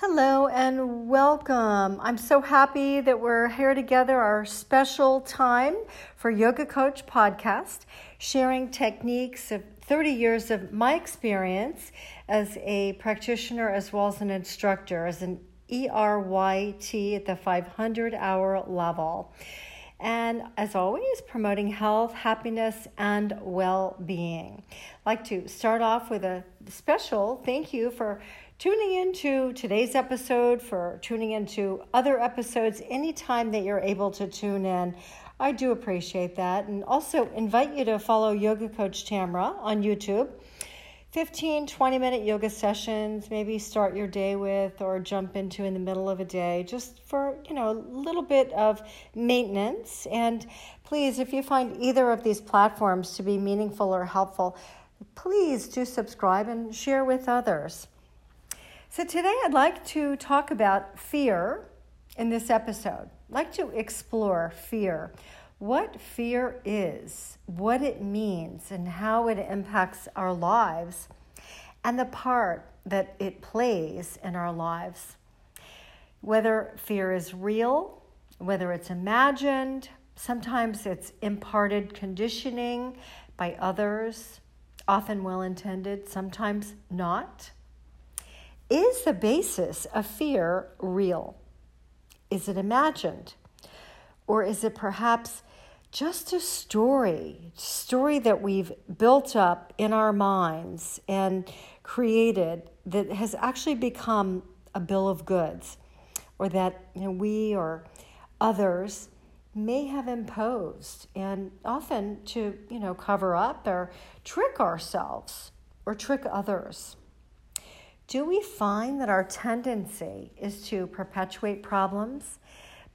Hello and welcome. I'm so happy that we're here together, our special time for Yoga Coach podcast, sharing techniques of 30 years of my experience as a practitioner as well as an instructor, as an ERYT at the 500 hour level. And as always, promoting health, happiness, and well being. I'd like to start off with a special thank you for tuning into today's episode, for tuning into other episodes anytime that you're able to tune in. I do appreciate that. And also invite you to follow Yoga Coach Tamara on YouTube. 15, 20 minute yoga sessions, maybe start your day with or jump into in the middle of a day, just for, you know, a little bit of maintenance. And please, if you find either of these platforms to be meaningful or helpful, please do subscribe and share with others. So, today I'd like to talk about fear in this episode. I'd like to explore fear, what fear is, what it means, and how it impacts our lives, and the part that it plays in our lives. Whether fear is real, whether it's imagined, sometimes it's imparted conditioning by others, often well intended, sometimes not. Is the basis of fear real? Is it imagined? Or is it perhaps just a story, story that we've built up in our minds and created that has actually become a bill of goods, or that you know, we or others may have imposed, and often to you know cover up or trick ourselves or trick others do we find that our tendency is to perpetuate problems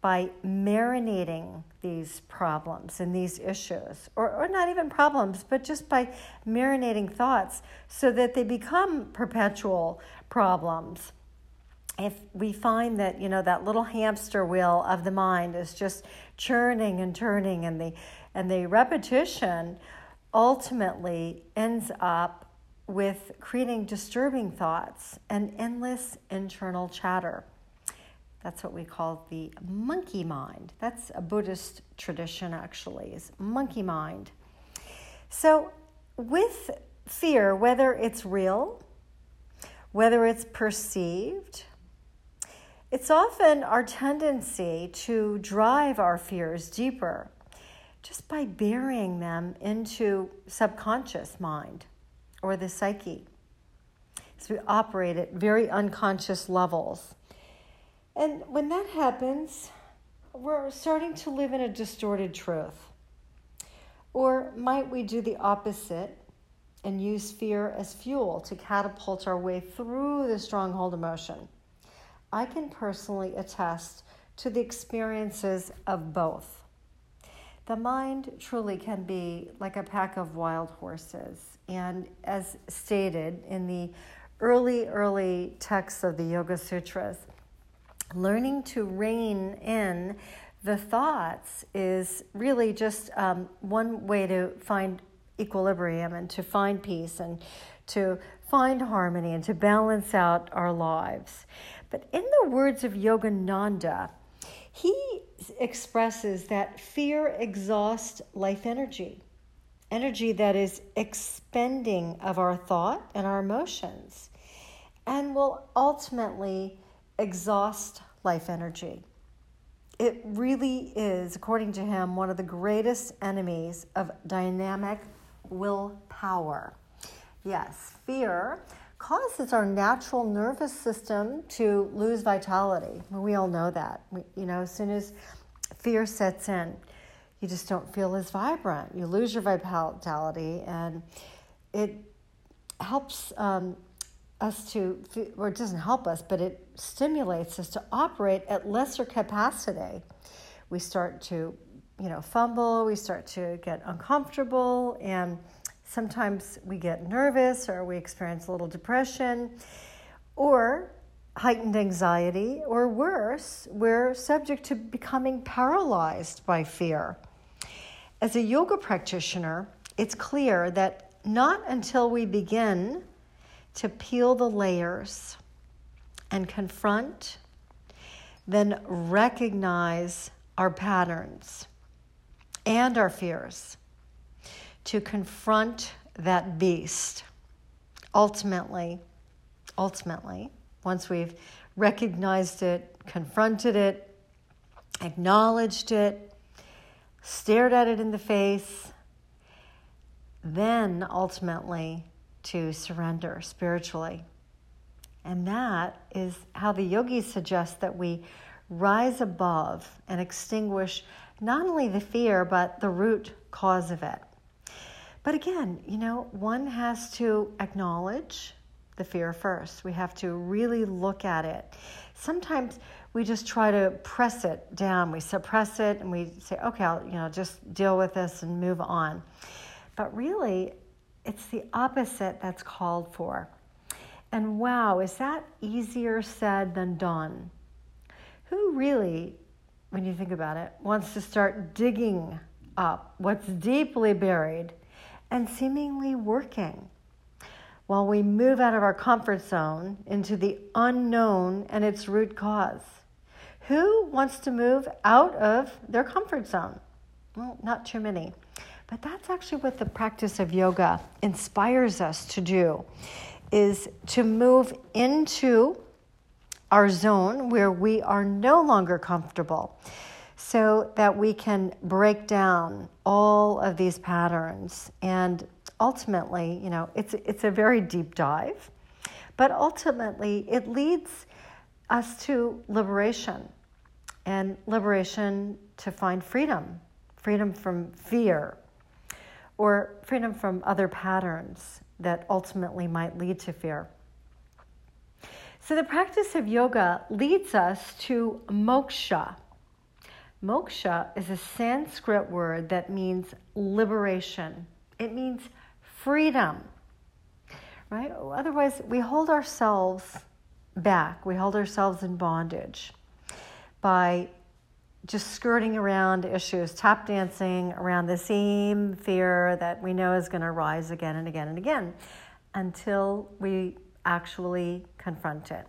by marinating these problems and these issues, or, or not even problems, but just by marinating thoughts so that they become perpetual problems? If we find that, you know, that little hamster wheel of the mind is just churning and turning, and the, and the repetition ultimately ends up with creating disturbing thoughts and endless internal chatter. That's what we call the monkey mind. That's a Buddhist tradition, actually, is monkey mind. So, with fear, whether it's real, whether it's perceived, it's often our tendency to drive our fears deeper just by burying them into subconscious mind or the psyche. So we operate at very unconscious levels. And when that happens, we're starting to live in a distorted truth. Or might we do the opposite and use fear as fuel to catapult our way through the stronghold emotion? I can personally attest to the experiences of both. The mind truly can be like a pack of wild horses. And as stated in the early, early texts of the Yoga Sutras, learning to rein in the thoughts is really just um, one way to find equilibrium and to find peace and to find harmony and to balance out our lives. But in the words of Yogananda, he expresses that fear exhausts life energy, energy that is expending of our thought and our emotions, and will ultimately exhaust life energy. It really is, according to him, one of the greatest enemies of dynamic willpower. Yes, fear causes our natural nervous system to lose vitality. We all know that. We, you know, as soon as fear sets in, you just don't feel as vibrant. You lose your vitality, and it helps um, us to, or it doesn't help us, but it stimulates us to operate at lesser capacity. We start to, you know, fumble. We start to get uncomfortable, and sometimes we get nervous, or we experience a little depression, or heightened anxiety, or worse, we're subject to becoming paralyzed by fear. As a yoga practitioner, it's clear that not until we begin to peel the layers and confront, then recognize our patterns and our fears, to confront that beast. Ultimately, ultimately, once we've recognized it, confronted it, acknowledged it, stared at it in the face, then ultimately to surrender spiritually. And that is how the yogis suggest that we rise above and extinguish not only the fear, but the root cause of it. But again, you know, one has to acknowledge the fear first. We have to really look at it. Sometimes we just try to press it down. We suppress it and we say, okay, I'll, you know, just deal with this and move on. But really, it's the opposite that's called for. And wow, is that easier said than done? Who really, when you think about it, wants to start digging up what's deeply buried and seemingly working? While we move out of our comfort zone into the unknown and its root cause. Who wants to move out of their comfort zone? Well, not too many. But that's actually what the practice of yoga inspires us to do is to move into our zone where we are no longer comfortable so that we can break down all of these patterns and ultimately you know it's it's a very deep dive but ultimately it leads us to liberation and liberation to find freedom freedom from fear or freedom from other patterns that ultimately might lead to fear. So, the practice of yoga leads us to moksha. Moksha is a Sanskrit word that means liberation, it means freedom, right? Otherwise, we hold ourselves back, we hold ourselves in bondage by just skirting around issues, tap dancing around the same fear that we know is going to rise again and again and again until we actually confront it.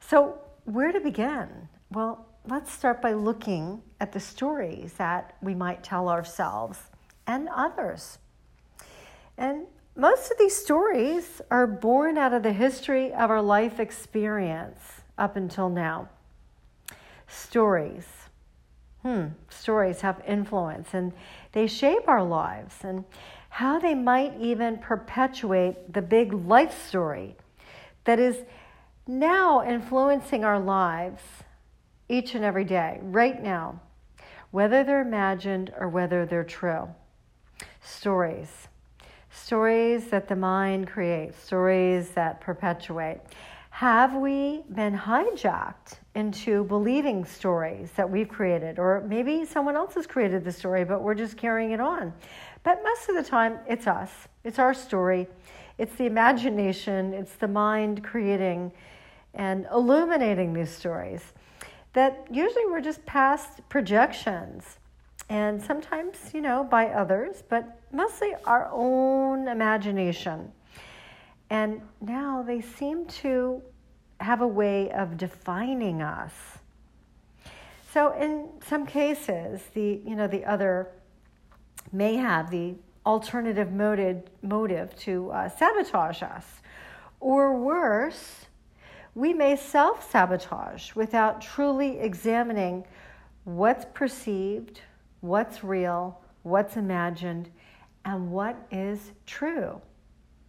So, where to begin? Well, let's start by looking at the stories that we might tell ourselves and others. And most of these stories are born out of the history of our life experience up until now. Stories hmm, stories have influence and they shape our lives and how they might even perpetuate the big life story that is now influencing our lives each and every day, right now, whether they're imagined or whether they're true. Stories. Stories that the mind creates, stories that perpetuate. Have we been hijacked into believing stories that we've created? Or maybe someone else has created the story, but we're just carrying it on. But most of the time, it's us, it's our story, it's the imagination, it's the mind creating and illuminating these stories. That usually we're just past projections and sometimes, you know, by others, but mostly our own imagination. And now they seem to have a way of defining us. So in some cases, the you know the other may have the alternative motive motive to uh, sabotage us, or worse, we may self sabotage without truly examining what's perceived, what's real, what's imagined, and what is true.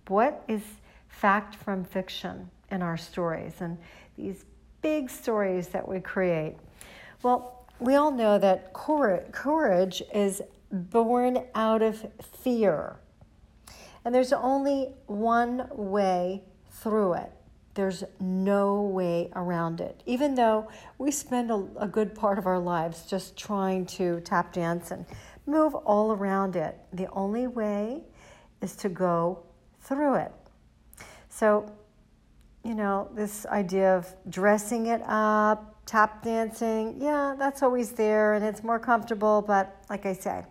What is fact from fiction in our stories and these big stories that we create. Well, we all know that courage is born out of fear. And there's only one way through it. There's no way around it. Even though we spend a, a, good part of our lives just trying to tap dance and move all around it, the only way is to go through it. So, you know, this idea of dressing it up, tap dancing, yeah, that's always there and it's more comfortable. But like I say,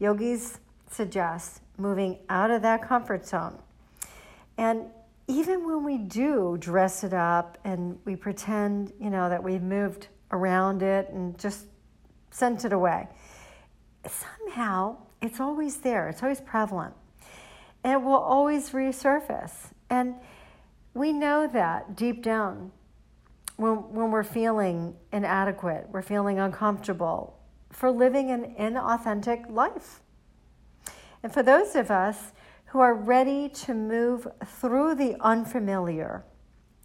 yogis suggest moving out of that comfort zone. And even when we do dress it up and we pretend, you know, that we've moved around it and just sent it away, somehow it's always there, it's always prevalent. And it will always resurface. And we know that deep down when, when we're feeling inadequate, we're feeling uncomfortable for living an inauthentic life. And for those of us who are ready to move through the unfamiliar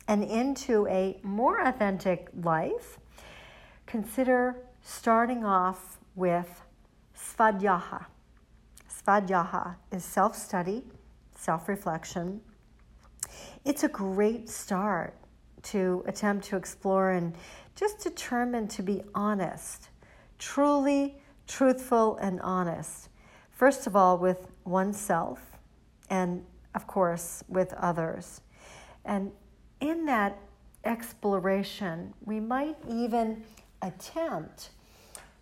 and into a more authentic life, consider starting off with Svadhyaya. Svadhyaya is self study, self reflection. It's a great start to attempt to explore and just determine to be honest, truly truthful and honest. First of all, with oneself, and of course with others. And in that exploration, we might even attempt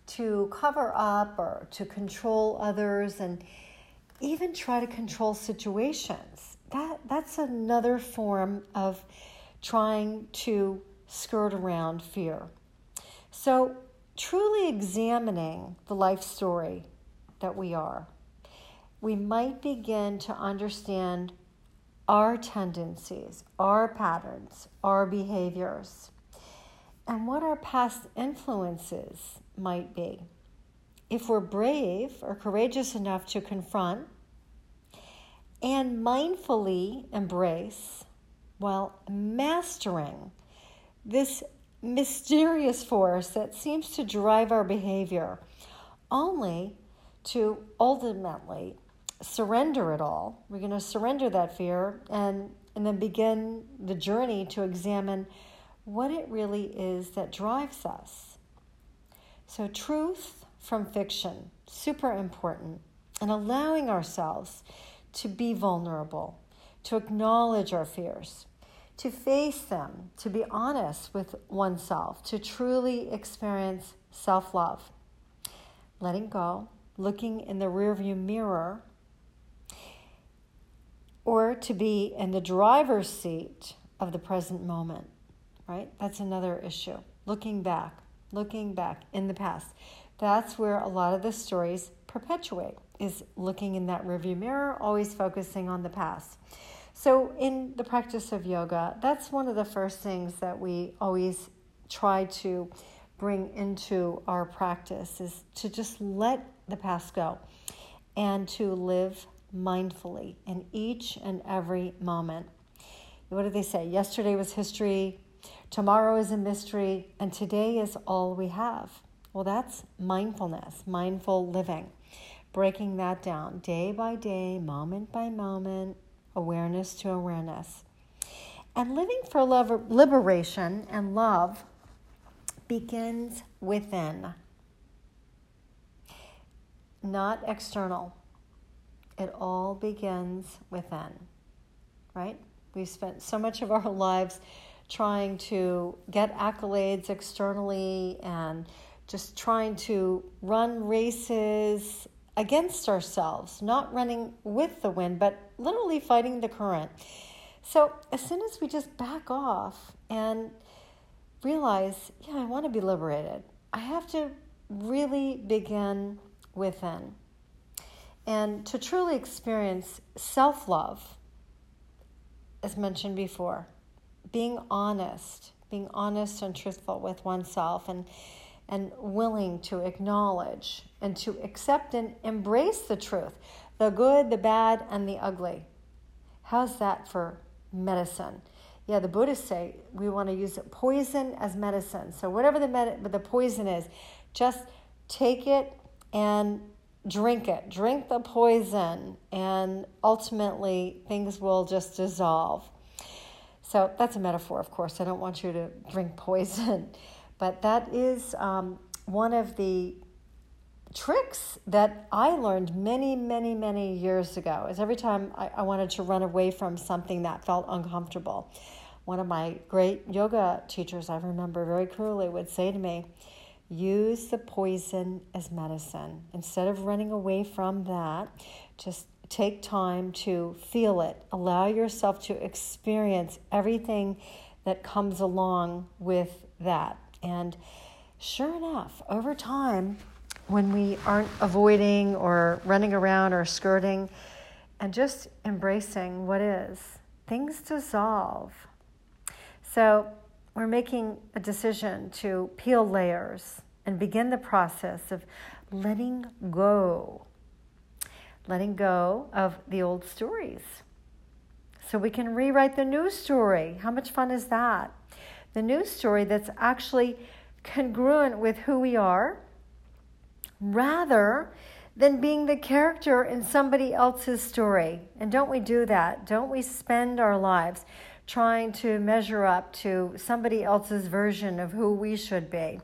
to cover up or to control others and even try to control situations. That, that's another form of trying to skirt around fear. So, truly examining the life story that we are we might begin to understand our tendencies, our patterns, our behaviors, and what our past influences might be. If we're brave or courageous enough to confront and mindfully embrace while mastering this mysterious force that seems to drive our behavior, only to ultimately surrender it all. We're going to surrender that fear and, and then begin the journey to examine what it really is that drives us. So, truth from fiction, super important, and allowing ourselves to be vulnerable, to acknowledge our fears, to face them, to be honest with oneself, to truly experience self love, letting go, looking in the rearview mirror or to be in the driver's seat of the present moment, right? That's another issue. Looking back, looking back in the past. That's where a lot of the stories perpetuate, is looking in that rearview mirror, always focusing on the past. So, in the practice of yoga, that's one of the first things that we always try to bring into our practice is to just let the past go and to live mindfully in each and every moment. What do they say? Yesterday was history, tomorrow is a mystery, and today is all we have. Well, that's mindfulness, mindful living. Breaking that down day by day, moment by moment, awareness to awareness. And living for love, liberation and love begins within, not external. It all begins within, right? We've spent so much of our lives trying to get accolades externally and just trying to run races against ourselves, not running with the wind, but literally fighting the current. So, as soon as we just back off and realize, yeah, I want to be liberated, I have to really begin within. And to truly experience self love, as mentioned before, being honest, being honest and truthful with oneself, and, and willing to acknowledge and to accept and embrace the truth the good, the bad, and the ugly. How's that for medicine? Yeah, the Buddhists say we want to use poison as medicine. So whatever the med- the poison is, just take it and drink it, drink the poison, and ultimately things will just dissolve. So that's a metaphor, of course. I don't want you to drink poison, but that is um, one of the tricks that I learned many, many, many years ago. Is every time I, I wanted to run away from something that felt uncomfortable, one of my great yoga teachers I remember very clearly would say to me, Use the poison as medicine. Instead of running away from that, just take time to feel it. Allow yourself to experience everything that comes along with that. And sure enough, over time, when we aren't avoiding or running around or skirting and just embracing what is, things dissolve. So, we're making a decision to peel layers and begin the process of letting go. Letting go of the old stories. So we can rewrite the new story. How much fun is that? The new story that's actually congruent with who we are rather than being the character in somebody else's story. And don't we do that? Don't we spend our lives trying to measure up to somebody else's version of who we should be?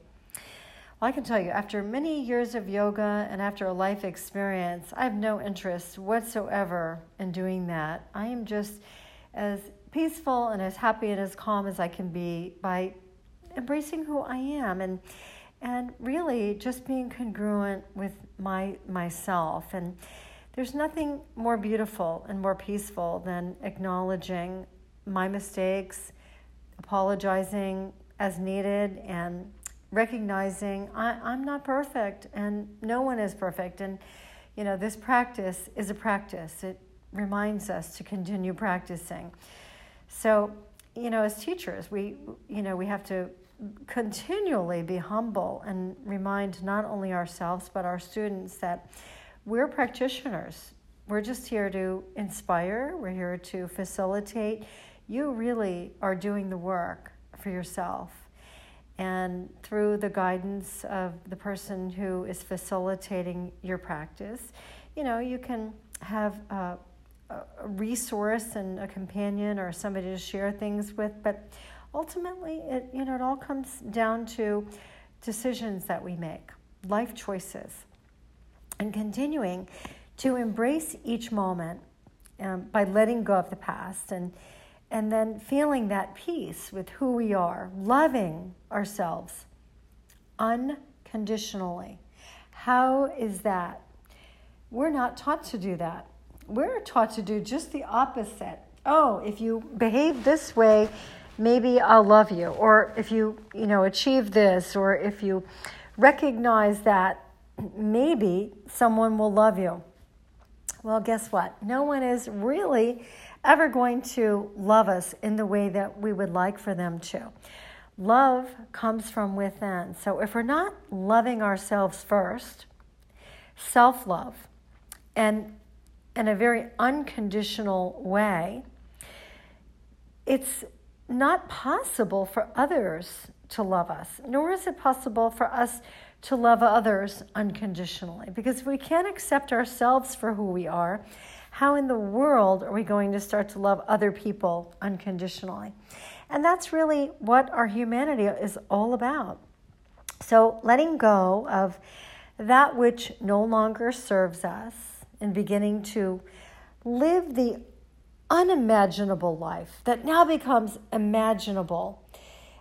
Well, I can tell you, after many years of yoga and after a life experience, I have no interest whatsoever in doing that. I am just as peaceful and as happy and as calm as I can be by embracing who I am and and really just being congruent with my myself and there's nothing more beautiful and more peaceful than acknowledging my mistakes, apologizing as needed, and recognizing I, I'm not perfect and no one is perfect. And, you know, this practice is a practice. It reminds us to continue practicing. So, you know, as teachers, we, you know, we have to continually be humble and remind not only ourselves but our students that we're practitioners. We're just here to inspire, we're here to facilitate. You really are doing the work for yourself. And through the guidance of the person who is facilitating your practice, you know, you can have a, a resource and a companion or somebody to share things with, but ultimately, it, you know, it all comes down to decisions that we make, life choices, and continuing to embrace each moment um, by letting go of the past and and then feeling that peace with who we are, loving ourselves unconditionally. How is that? We're not taught to do that. We're taught to do just the opposite. Oh, if you behave this way, maybe I'll love you. Or if you, you know, achieve this, or if you recognize that, maybe someone will love you. Well, guess what? No one is really ever going to love us in the way that we would like for them to. Love comes from within. So if we're not loving ourselves first, self love, and in a very unconditional way, it's not possible for others to love us, nor is it possible for us to love others unconditionally. Because if we can't accept ourselves for who we are, how in the world are we going to start to love other people unconditionally? And that's really what our humanity is all about. So, letting go of that which no longer serves us and beginning to live the unimaginable life that now becomes imaginable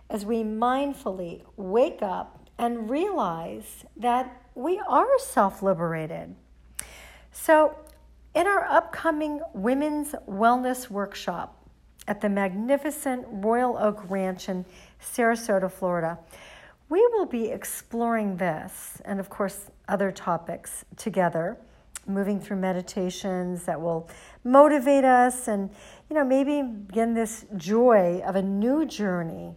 as we mindfully wake up and realize that we are self liberated. So, in our upcoming Women's Wellness Workshop at the magnificent Royal Oak Ranch in Sarasota, Florida, we will be exploring this and, of course, other topics together moving through meditations that will motivate us and you know maybe begin this joy of a new journey.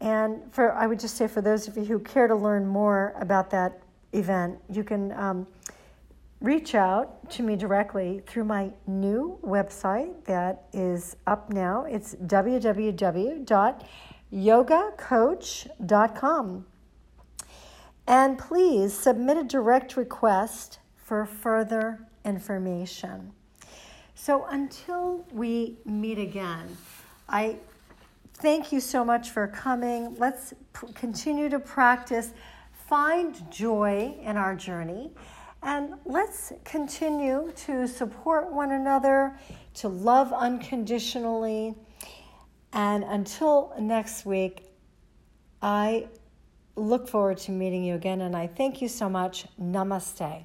And for i would just say for those of you who care to learn more about that event you can um, reach out to me directly through my new website that is up now it's www.yogacoach.com and please submit a direct request for further information. So until we meet again, I thank you so much for coming. Let's p- continue to practice, find joy in our journey, and let's continue to support one another, to love unconditionally. And until next week, I look forward to meeting you again, and I thank you so much. Namaste.